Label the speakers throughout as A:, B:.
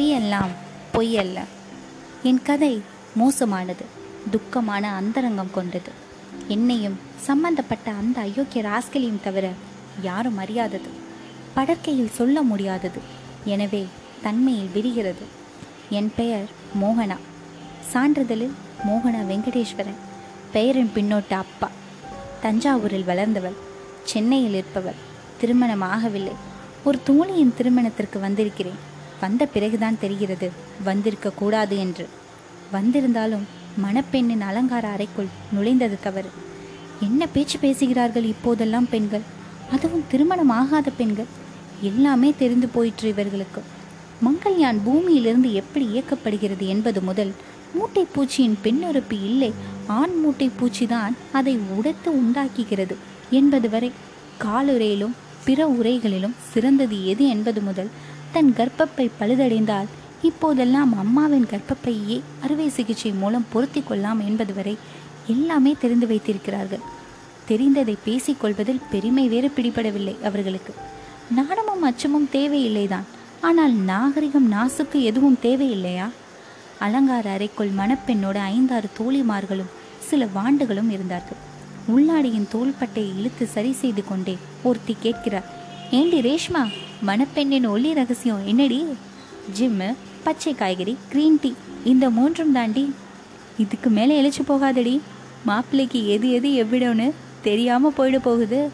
A: பொய்யெல்லாம் பொய்யல்ல. என் கதை மோசமானது துக்கமான அந்தரங்கம் கொண்டது. என்னையும் சம்பந்தப்பட்ட அந்த அயோக்கிய ராஸ்கலையும் தவிர யாரும் அறியாதது. படற்கையில் சொல்ல முடியாதது. எனவே தன்மையில் விரிகிறது. என் பெயர் மோகனா. சான்றிதழில் மோகனா வெங்கடேஸ்வரன். பெயரின் பின்னோட்ட அப்பா. தஞ்சாவூரில் வளர்ந்தவள். சென்னையில் இருப்பவள். திருமணம் ஆகவில்லை. ஒரு தோழியின் திருமணத்திற்கு வந்திருக்கிறேன். வந்த பிறகுதான் தெரிகிறது. வந்திருக்க கூடாது என்று. வந்திருந்தாலும் மணப்பெண்ணின் அலங்கார அறைக்குள் நுழைந்தது தவறு. என்ன பேச்சு பேசுகிறார்கள் இப்போதெல்லாம் பெண்கள்? அதுவும் திருமணம் ஆகாத பெண்கள். எல்லாமே தெரிந்து போயிற்று இவர்களுக்கு. மங்கள்யான் பூமியிலிருந்து எப்படி இயக்கப்படுகிறது என்பது முதல் மூட்டை பூச்சியின் பெண்ணுறுப்பு இல்லை. ஆண் மூட்டை பூச்சிதான் அதை உடைத்து உண்டாக்குகிறது என்பது வரை காலுறையிலும் பிற உரைகளிலும் சிறந்தது எது என்பது முதல் தன் கர்ப்பப்பை பழுதடைந்தால் இப்போதெல்லாம் அம்மாவின் கர்ப்பப்பையே அறுவை சிகிச்சை மூலம் பொருத்தி கொள்ளலாம் என்பது வரை எல்லாமே தெரிந்து வைத்திருக்கிறார்கள். தெரிந்ததை பேசிக்கொள்வதில் பெருமை வேறு பிடிபடவில்லை அவர்களுக்கு. நாணமும் அச்சமும் தேவையில்லைதான். ஆனால் நாகரிகம் நாசுக்கு எதுவும் தேவையில்லையா? அலங்கார அறைக்குள் மணப்பெண்ணோட ஐந்தாறு தோழிமார்களும் சில வாண்டுகளும் இருந்தார்கள். உள்ளாடியின் தோள்பட்டையை இழுத்து சரி செய்து கொண்டே ஒருத்தி கேட்கிறார் ஏண்டி ரேஷ்மா மணப்பெண்ணின் ஒளி ரகசியம் என்னடி? ஜிம்மு பச்சை காய்கறி க்ரீன் டீ இந்த மூன்றும் தாண்டி. இதுக்கு மேலே எழுச்சி போகாதடி. மாப்பிள்ளைக்கு எது எது எவ்விடம்னு தெரியாமல் போயிட போகுது.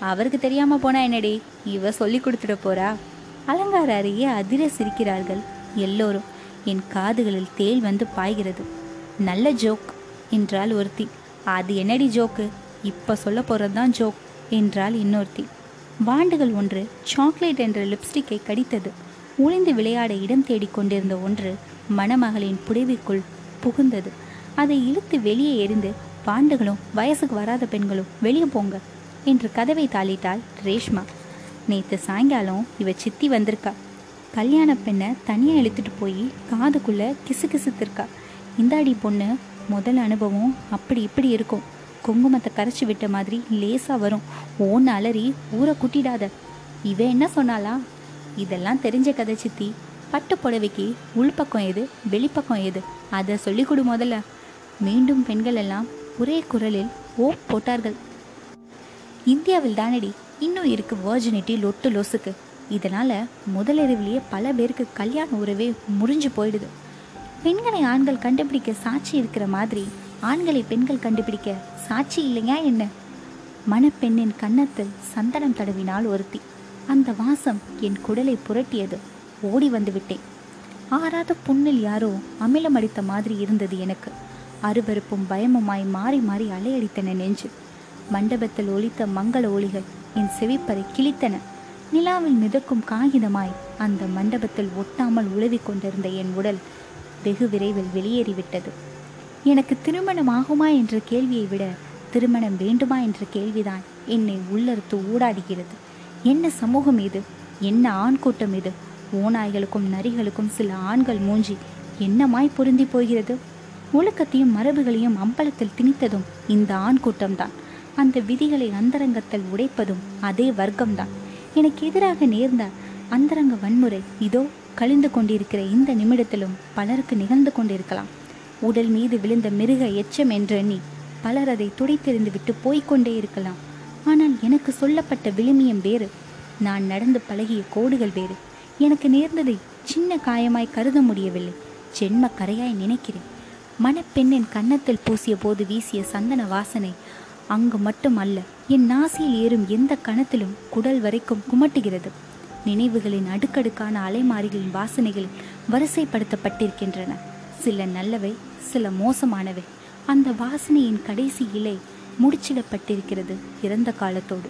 A: அவருக்கு தெரியாமல் போனா என்னடி? இவ சொல்லி கொடுத்துட போறா. அலங்கார அறையே அதிர சிரிக்கிறார்கள். எல்லோரும் என் காதுகளில் தேள் வந்து பாய்கிறது. நல்ல ஜோக் என்றால் ஒருத்தி. அது என்னடி ஜோக்கு இப்போ சொல்ல போகிறது தான் ஜோக் என்றால் இன்னொருத்தி. வாண்டுகள் ஒன்று சாக்லேட் என்ற லிப்ஸ்டிக்கை கடித்தது. ஒளிந்து விளையாட இடம் தேடிக் கொண்டிருந்த ஒன்று மணமகளின் புடவைக்குள் புகுந்தது. அதை இழுத்து வெளியே எறிந்து பாண்டுகளும் வயசுக்கு வராத பெண்களும் வெளியே போங்க என்று கதவை தாளிட்டாள் ரேஷ்மா. நேற்று சாயங்காலம் இவ சித்தி வந்திருக்கா. கல்யாண பெண்ணை தனியாக இழுத்துட்டு போய் காதுக்குள்ளே கிசு கிசுத்திருக்கா இந்தாடி பொண்ணு முதல் அனுபவம் அப்படி இப்படி இருக்கும். குங்குமத்தை கரைச்சி விட்ட மாதிரி லேசாக வரும். ஓன் அலறி ஊரை குட்டிடாத. இவ என்ன சொன்னாலா இதெல்லாம் தெரிஞ்ச கதை சித்தி. பட்டு புடவைக்கு உள்பக்கம் எது வெளிப்பக்கம் எது? அதை சொல்லி கொடு முதல்ல. மீண்டும் பெண்கள் எல்லாம் ஒரே குரலில் ஓ போட்டார்கள். இந்தியாவில் தானடி இன்னும் இருக்கு வேர்ஜினிட்டி லொட்டு லொசுக்கு. இதனால முதலிரவிலேயே பல பேருக்கு கல்யாண உறவே முறிஞ்சு போயிடுது. பெண்களை ஆண்கள் கண்டுபிடிக்க சாட்சி இருக்கிற மாதிரி ஆண்களை பெண்கள் கண்டுபிடிக்க சாட்சி இல்லையா என்ன? மணப்பெண்ணின் கன்னத்தில் சந்தனம் தடவினாள் ஒருத்தி. அந்த வாசம் என் குடலை புரட்டியது. ஓடி வந்து விட்டேன். ஆறாத புண்ணில் யாரோ அமிலம் அடித்த மாதிரி இருந்தது எனக்கு. அருவருப்பும் பயமுமாய் மாறி மாறி அலையடித்தன நெஞ்சு. மண்டபத்தில் ஒலித்த மங்கள ஒளிகள் என் செவிப்பறை கிழித்தன. நிலாவில் மிதக்கும் காகிதமாய் அந்த மண்டபத்தில் ஒட்டாமல் உழுவிக் கொண்டிருந்த என் உடல் வெகு விரைவில் வெளியேறிவிட்டது. எனக்கு திருமணம் ஆகுமா என்ற கேள்வியை விட திருமணம் வேண்டுமா என்ற கேள்விதான் என்னை உள்ளறுத்து ஊடாடுகிறது. என்ன சமூகம் இது? என்ன ஆண் கூட்டம் இது? ஓநாய்களுக்கும் நரிகளுக்கும் சில ஆண்கள் மூஞ்சி என்னமாய் பொருந்தி போகிறது? ஒழுக்கத்தையும் மரபுகளையும் அம்பலத்தில் திணித்ததும் இந்த ஆண் கூட்டம்தான். அந்த விதிகளை அந்தரங்கத்தில் உடைப்பதும் அதே வர்க்கம்தான். எனக்கு எதிராக நேர்ந்த அந்தரங்க வன்முறை இதோ கழிந்து கொண்டிருக்கிற இந்த நிமிடத்திலும் பலருக்கு நிகழ்ந்து கொண்டிருக்கலாம். உடல் மீது விழுந்த மிருக எச்சம் என்றெண்ணி பலர் அதை துடைத்தெறிந்து விட்டு போய்க்கொண்டே இருக்கலாம். ஆனால் எனக்கு சொல்லப்பட்ட விழுமியம் வேறு. நான் நடந்து பழகிய கோடுகள் வேறு. எனக்கு நேர்ந்ததை சின்ன காயமாய் கருத முடியவில்லை. ஜென்ம கரையாய் நினைக்கிறேன். மணப்பெண்ணின் கன்னத்தில் பூசிய போது வீசிய சந்தன வாசனை அங்கு மட்டும் அல்ல என் நாசியில் ஏறும் எந்த கணத்திலும் குடல் வரைக்கும் குமட்டுகிறது. நினைவுகளின் அடுக்கடுக்கான அலைமாரிகளின் வாசனைகள் வரிசைப்படுத்தப்பட்டிருக்கின்றன. சில நல்லவை சில மோசமானவை. அந்த வாசனையின் கடைசி இலை முடிச்சிடப்பட்டிருக்கிறது இறந்த காலத்தோடு.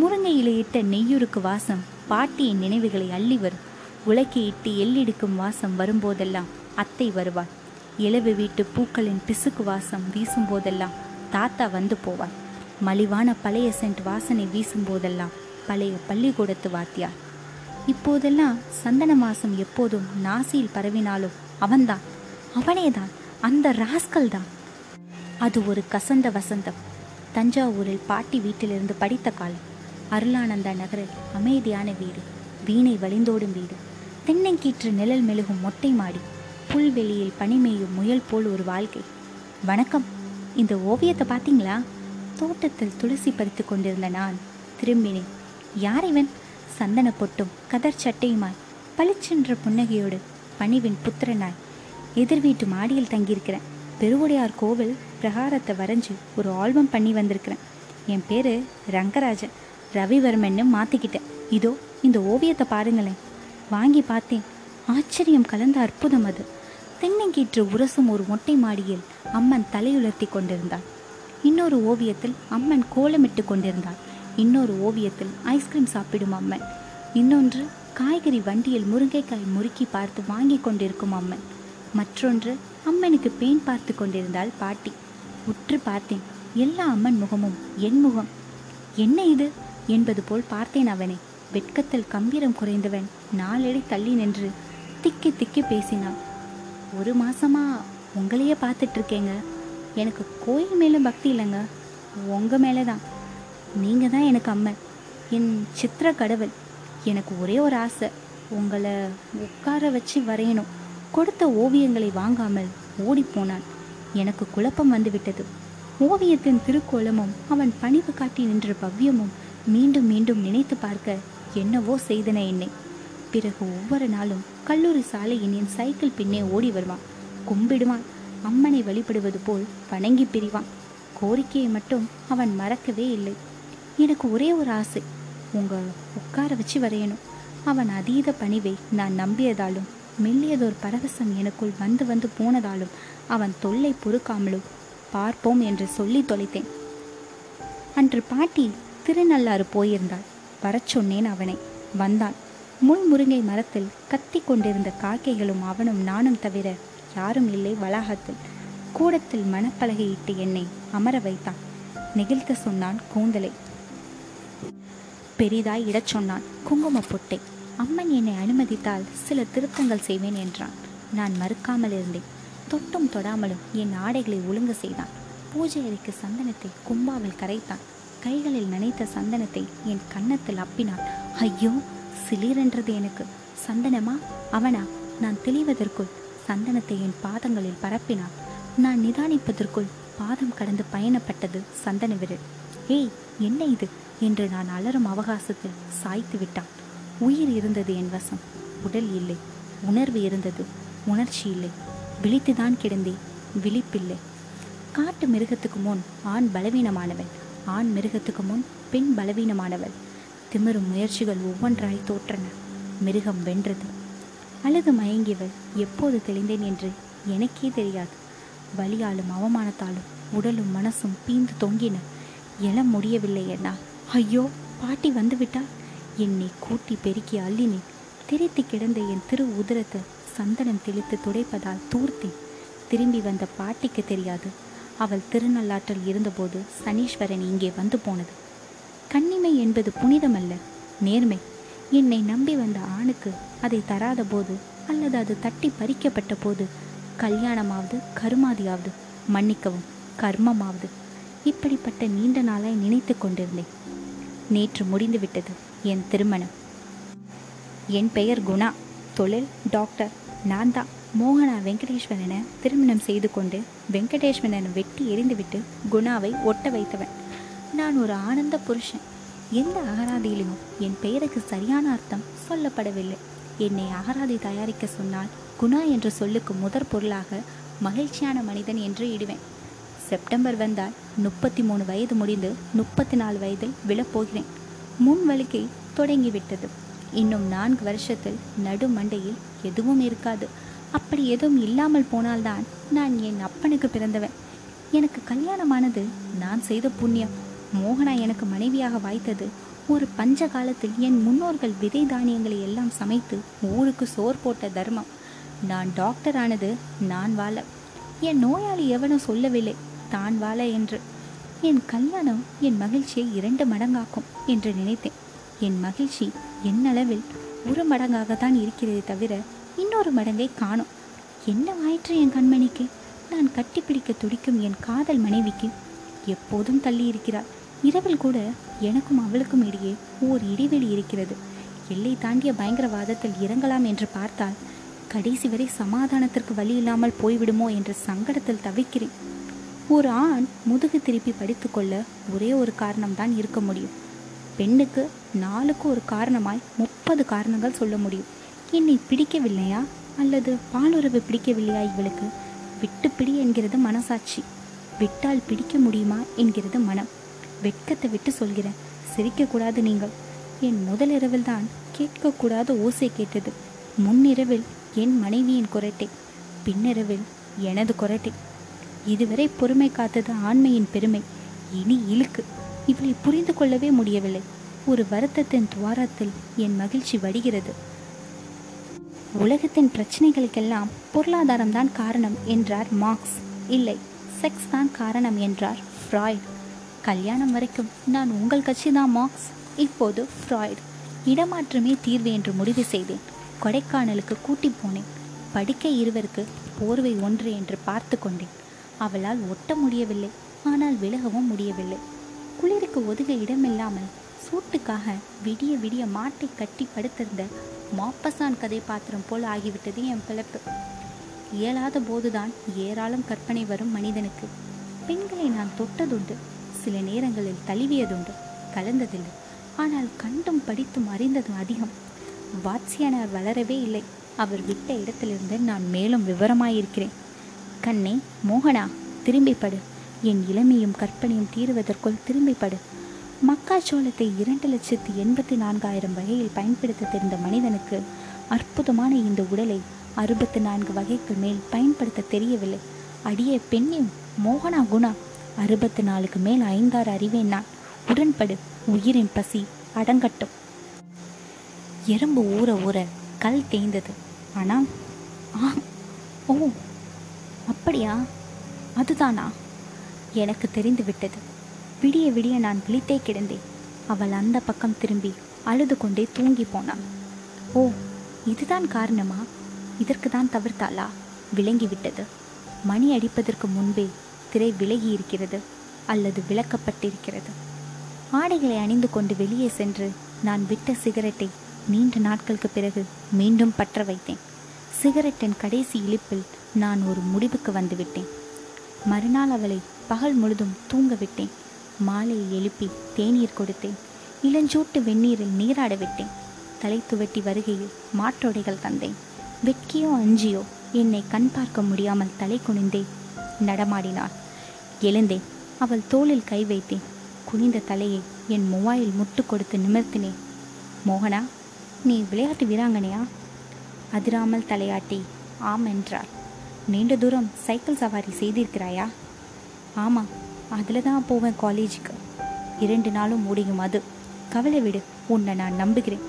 A: முருங்கை இலையிட்ட நெய்யுருக்கு வாசம் பாட்டியின் நினைவுகளை அள்ளி வரும் உலக்கையிட்டு எள்ளிடுக்கும் வாசம் வரும்போதெல்லாம் அத்தை வருவாள். இளவு வீட்டு பூக்களின் பிசுக்கு வாசம் வீசும்போதெல்லாம் தாத்தா வந்து போவார். மலிவான பழைய சென்ட் வாசனை வீசும்போதெல்லாம் பழைய பள்ளிக்கூடத்து வாத்தியார். இப்போதெல்லாம் சந்தன மாசம் எப்போதும் நாசியில் பரவினாலும் அவன்தான் அவனேதான். அந்த ராஸ்கல் தான் அது ஒரு கசந்த வசந்தம். தஞ்சாவூரில் பாட்டி வீட்டிலிருந்து படித்த காலம். அருளானந்தா நகரில் அமைதியான வீடு வீணை வழிந்தோடும் வீடு தென்னங்கீற்று நிழல் மெழுகும் மொட்டை மாடி புல்வெளியில் பனிமேயும் முயல் போல் ஒரு வாழ்க்கை. வணக்கம். இந்த ஓவியத்தை பார்த்தீங்களா? தோட்டத்தில் துளசி பறித்து கொண்டிருந்த நான் திரும்பினேன். யார் இவன்? சந்தன பொட்டும் கதர் சட்டையுமாய் பளிச்சென்ற புன்னகையோடு பணிவின் புத்திரனாய் எதிர் வீட்டு மாடியில் தங்கியிருக்கிறேன். பெருவுடையார் கோவில் பிரகாரத்தை வரைஞ்சி ஒரு ஆல்பம் பண்ணி வந்திருக்கிறேன். என் பேர் ரங்கராஜன். ரவிவர்மன்னு மாற்றிக்கிட்டேன் இதோ இந்த ஓவியத்தை பாருங்களேன். வாங்கி பார்த்தேன். ஆச்சரியம் கலந்த அற்புதம் அது. தென்னங்கீற்று உரசும் ஒரு மொட்டை மாடியில் அம்மன் தலையுலர்த்தி கொண்டிருந்தாள் இன்னொரு ஓவியத்தில் அம்மன் கோலமிட்டு கொண்டிருந்தாள் இன்னொரு ஓவியத்தில் ஐஸ்கிரீம் சாப்பிடும் அம்மன். இன்னொன்று காய்கறி வண்டியில் முருங்கைக்காய் முறுக்கி பார்த்து வாங்கி கொண்டிருக்கும் அம்மன். மற்றொன்று அம்மனுக்கு பேன் பார்த்து கொண்டிருந்தாள் பாட்டி. உற்று பார்த்தேன் எல்லா அம்மன் முகமும் என் முகம். என்ன இது? என்பது போல் பார்த்தேன் அவனை. வெட்கத்தில் கம்பீரம் குறைந்தவன் நாளடி தள்ளி நின்று திக்கி திக்கி பேசினான். ஒரு மாசமா உங்களையே பார்த்துட்டு இருக்கேங்க. எனக்கு கோயில் மேலே பக்தி இல்லைங்க. உங்கள் மேலே தான் நீங்கள் தான் எனக்கு அம்மன். என் சித்திர கடவுள். எனக்கு ஒரே ஒரு ஆசை. உங்களை உட்கார வச்சு வரையணும். கொடுத்த ஓவியங்களை வாங்காமல் ஓடிப்போனான் எனக்கு குழப்பம் வந்துவிட்டது. ஓவியத்தின் திருக்கோலமும் அவன் பணிவு காட்டி நின்ற பவ்யமும் மீண்டும் மீண்டும் நினைத்து பார்க்க என்னவோ செய்தன என்னை. பிறகு ஒவ்வொரு நாளும் கல்லூரி சாலையின் என் சைக்கிள் பின்னே ஓடி வருவான். கும்பிடுவான். அம்மனை வழிபடுவது போல் வணங்கி பிரிவான். கோரிக்கையை மட்டும் அவன் மறக்கவே இல்லை. எனக்கு ஒரே ஒரு ஆசை. உங்க உட்கார வச்சு வரையணும். அவன் அதீத பணிவை நான் நம்பியதாலும் மெல்லியதோர் பரவசம் எனக்குள் வந்து வந்து போனதாலும் அவன் தொல்லை பொறுக்காமலும் பார்ப்போம் என்று சொல்லி தொலைத்தேன். அன்று பாட்டி திருநள்ளாறு போயிருந்தாள். வரச் சொன்னேன் அவனை. வந்தான். முள் முருங்கை மரத்தில் கத்தி கொண்டிருந்த காக்கைகளும் அவனும் நானும் தவிர யாரும் இல்லை வளாகத்தில். கூடத்தில் மணப்பலகையிட்டு என்னை அமர வைத்தான். நெகிழ்த்த சொன்னான் கூந்தலை. பெரிதாய் இடச் சொன்னான் குங்கும பொட்டை. அம்மன் என்னை அனுமதித்தால் சில திருத்தங்கள் செய்வேன் என்றான். நான் மறுக்காமல் இருந்தேன். தொட்டும் தொடாமலும் என் ஆடைகளை ஒழுங்கு செய்தான். பூஜை அறைக்கு சந்தனத்தை கும்பாவில் கரைத்தான். கைகளில் நனைத்த சந்தனத்தை என் கன்னத்தில் அப்பினான். ஐயோ சிலிரென்றது எனக்கு. சந்தனமா? அவனா? நான் தெளிவதற்குள் சந்தனத்தை என் பாதங்களில் பரப்பினான். நான் நிதானிப்பதற்குள் பாதம் கடந்து பயணப்பட்டது சந்தன விரல். ஏய் என்ன இது? என்று நான் அலறும் அவகாசத்தில் சாய்த்து விட்டான் உயிர் இருந்தது என் வசம். உடல் இல்லை. உணர்வு இருந்தது. உணர்ச்சி இல்லை. விழித்துதான் கிடந்தேன். விழிப்பில்லை. காட்டு மிருகத்துக்கு முன் ஆண் பலவீனமானவள். ஆண் மிருகத்துக்கு முன் பெண் பலவீனமானவள். திமிரும் முயற்சிகள் ஒவ்வொன்றாய் தோற்றன. மிருகம் வென்றது. அழுது மயங்கியவள். எப்போது தெளிந்தேன் என்று எனக்கே தெரியாது. வலியாலும் அவமானத்தாலும் உடலும் மனசும் பீந்து தொங்கின. எழ முடியவில்லை என்னால். ஐயோ பாட்டி வந்துவிட்டால் என்னை கூட்டி பெருக்கி அள்ளினேன். திரைத்து கிடந்த என் திரு உதிரத்தை சந்தனம் தெளித்து துடைப்பதால் தூர்த்தேன். திரும்பி வந்த பாட்டிக்கு தெரியாது. அவள் திருநள்ளாற்றல் இருந்தபோது சனீஸ்வரன் இங்கே வந்து போனது. கண்ணிமை என்பது புனிதமல்ல. நேர்மை. என்னை நம்பி வந்த ஆணுக்கு அதை தராத போது அல்லது அது தட்டி பறிக்கப்பட்ட போது கல்யாணமாவது கருமாதியாவது மன்னிக்கவும் கர்மமாவது. இப்படிப்பட்ட நீண்ட நாளாய் நினைத்து கொண்டிருந்தேன். நேற்று முடிந்துவிட்டது. என் திருமணம். என் பெயர் குணா. தொழில் டாக்டர். நான் தான் மோகனா வெங்கடேஸ்வரனை திருமணம் செய்து கொண்டு வெங்கடேஸ்வரனை வெட்டி எறிந்துவிட்டு குணாவை ஒட்ட வைத்தவன். நான் ஒரு ஆனந்த புருஷன். எந்த அகராதியிலும் என் பெயருக்கு சரியான அர்த்தம் சொல்லப்படவில்லை. என்னை அகராதி தயாரிக்க சொன்னால் குணா என்ற சொல்லுக்கு முதற் பொருளாக மகிழ்ச்சியான மனிதன் என்று இடுவேன். செப்டம்பர் வந்தால் முப்பத்தி மூணு வயது முடிந்து முப்பத்தி நாலு வயதில் விழப்போகிறேன். முன் வலிக்கை தொடங்கிவிட்டது. இன்னும் நான்கு வருஷத்தில் நடு மண்டையில் எதுவும் இருக்காது. அப்படி எதுவும் இல்லாமல் போனால்தான் நான் என் அப்பனுக்கு பிறந்தவன். எனக்கு கல்யாணமானது நான் செய்த புண்ணியம். மோகனா எனக்கு மனைவியாக வாய்த்தது. ஒரு பஞ்ச காலத்தில் என் முன்னோர்கள் விதை தானியங்களை எல்லாம் சமைத்து ஊருக்கு சோர் போட்ட தர்மம். நான் டாக்டர் ஆனது நான் வாழ. என் நோயாளி எவனும் சொல்லவில்லை. தான் வாழ என்று. என் கல்யாணம் என் மகிழ்ச்சியை இரண்டு மடங்காக்கும் என்று நினைத்தேன். என் மகிழ்ச்சி என்னளவில் ஒரு மடங்காகத்தான் இருக்கிறதே தவிர இன்னொரு மடங்கை காணும். என்ன வாயிற்று என் கண்மணிக்கு? நான் கட்டிப்பிடிக்க துடிக்கும் என் காதல் மனைவிக்கு எப்போதும் தள்ளி இருக்கிறார் இரவில் கூட எனக்கும் அவளுக்கும் இடையே ஓர் இடைவெளி இருக்கிறது. எல்லை தாண்டிய பயங்கரவாதத்தில் இறங்கலாம் என்று பார்த்தால் கடைசி வரை சமாதானத்திற்கு வழி இல்லாமல் போய்விடுமோ என்ற சங்கடத்தில் தவிக்கிறேன். ஒரு ஆண் முதுகு திருப்பி படித்துக்கொள்ள ஒரே ஒரு காரணம்தான் இருக்க முடியும். பெண்ணுக்கு நாளுக்கு ஒரு காரணமாய் முப்பது காரணங்கள் சொல்ல முடியும். என்னை பிடிக்கவில்லையா? அல்லது பாலுறவு பிடிக்கவில்லையா இவளுக்கு? விட்டு பிடி என்கிறது மனசாட்சி. விட்டால் பிடிக்க முடியுமா என்கிறது மனம். வெட்கத்தை விட்டு சொல்கிறேன். சிரிக்கக்கூடாது நீங்கள். என் முதலிரவில் தான் கேட்கக்கூடாத ஓசை கேட்டது. முன்னிரவில் என் மனைவியின் குரட்டை. பின்னிரவில் எனது குரட்டை. இதுவரை பொறுமை காத்தது ஆண்மையின் பெருமை. இனி இழுக்கு. இவளை புரிந்து கொள்ளவே முடியவில்லை. ஒரு வருத்தத்தின் துவாரத்தில் என் மகிழ்ச்சி வடிகிறது. உலகத்தின் பிரச்சனைகளுக்கெல்லாம் பொருளாதாரம்தான் காரணம் என்றார் மார்க்ஸ். இல்லை செக்ஸ் தான் காரணம் என்றார் ஃப்ராய்ட். கல்யாணம் வரைக்கும் நான் உங்கள் கட்சி தான் மார்க்ஸ். இப்போது ஃப்ராய்ட். இடமாற்றமே தீர்வு என்று முடிவு செய்தேன். கொடைக்கானலுக்கு கூட்டி போனேன். படிக்க இருவருக்கு போர்வை ஒன்று என்று பார்த்து கொண்டேன். அவளால் ஒட்ட முடியவில்லை. ஆனால் விலகவும் முடியவில்லை. குளிருக்கு ஒதுக இடமில்லாமல் சூட்டுக்காக விடிய விடிய மாட்டை கட்டி படுத்திருந்த மாப்பசான் கதைப்பாத்திரம் போல் ஆகிவிட்டது என் பிழப்பு. இயலாத போதுதான் ஏராளம் கற்பனை வரும் மனிதனுக்கு. பெண்களை நான் தொட்டதுண்டு. சில நேரங்களில் தழுவியதுண்டு. கலந்ததில்லை. ஆனால் கண்டும் படித்தும் அறிந்ததும் அதிகம். வாட்சியனார் வளரவே இல்லை. அவர் விட்ட இடத்திலிருந்து நான் மேலும் விவரமாயிருக்கிறேன். கண்ணே மோகனா திரும்பிப்படு. என் இளமையும் கற்பனையும் தீருவதற்குள் திரும்பிப்படு. மக்காச்சோளத்தை இரண்டு லட்சத்தி எண்பத்தி நான்காயிரம் வகையில் பயன்படுத்த தெரிந்த மனிதனுக்கு அற்புதமான இந்த உடலை அறுபத்தி நான்கு வகைக்கு மேல் பயன்படுத்த தெரியவில்லை. அடியே பெண்ணியும் மோகனா குணா அறுபத்தி நாலுக்கு மேல் ஐந்தாறு அறிவேன் நான். உடன்படு உயிரின் பசி அடங்கட்டும். எறும்பு ஊற ஊற கல் தேய்ந்தது. ஆனால் ஆ ஓ அப்படியா? அதுதானா? எனக்கு தெரிந்து விட்டது. விடிய விடிய நான் விழித்தே கிடந்தேன். அவள் அந்த பக்கம் திரும்பி அழுது கொண்டே தூங்கி போனாள். ஓ இதுதான் காரணமா? இதற்கு தான் தவிர்த்தாளா? விளங்கிவிட்டது மணி அடிப்பதற்கு முன்பே திரை விலகி இருக்கிறது அல்லது விளக்கப்பட்டிருக்கிறது. ஆடைகளை அணிந்து கொண்டு வெளியே சென்று நான் விட்ட சிகரெட்டை நீண்ட நாட்களுக்கு பிறகு மீண்டும் பற்ற வைத்தேன். சிகரெட்டின் கடைசி இழிப்பில் நான் ஒரு முடிவுக்கு வந்துவிட்டேன். மறுநாள் அவளை பகல் முழுதும் தூங்க விட்டேன் மாலையை எழுப்பி தேநீர் கொடுத்தேன். இளஞ்சூட்டு வெந்நீரில் நீராட விட்டேன். தலை துவட்டி வருகையில் மாற்றோடைகள் தந்தேன். வெட்கியோ அஞ்சியோ என்னை கண் பார்க்க முடியாமல் தலை குனிந்தே நடமாடினாள். எழுந்தேன் அவள் தோளில் கை வைத்தேன். குனிந்த தலையை என் மொபைல் முட்டு கொடுத்து நிமிர்த்தினேன். மோகனா நீ விளையாட்டு வீராங்கனையா? அதிராமல் தலையாட்டி ஆம் என்றாள். நீண்ட தூரம் சைக்கிள் சவாரி செய்திருக்கிறாயா? ஆமாம் அதில் தான் போவேன் காலேஜுக்கு. இரண்டு நாளும் முடியும் அது. கவலை விடு உன்னை நான் நம்புகிறேன்.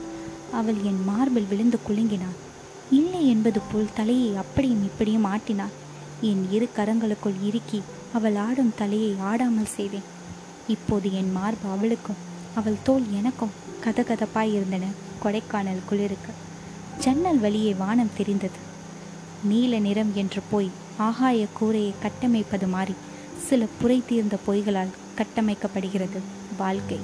A: அவள் என் மார்பில் விழுந்து குலுங்கினாள். இல்லை என்பது போல் தலையை அப்படியும் இப்படியும் ஆட்டினாள். என் இரு கரங்களுக்குள் இறுக்கி அவள் ஆடும் தலையை ஆடாமல் செய்தேன் இப்போது என் மார்பு அவளுக்கும் அவள் தோல் எனக்கும் கதகதப்பாய் இருந்தன. கொடைக்கானல் குளிருக்கு. ஜன்னல் வழியே வானம் தெரிந்தது. நீல நிறம் என்று போய் ஆகாய கூரையை கட்டமைப்பது மாறி சில புரை தீர்ந்த பொய்களால் கட்டமைக்கப்படுகிறது வாழ்க்கை.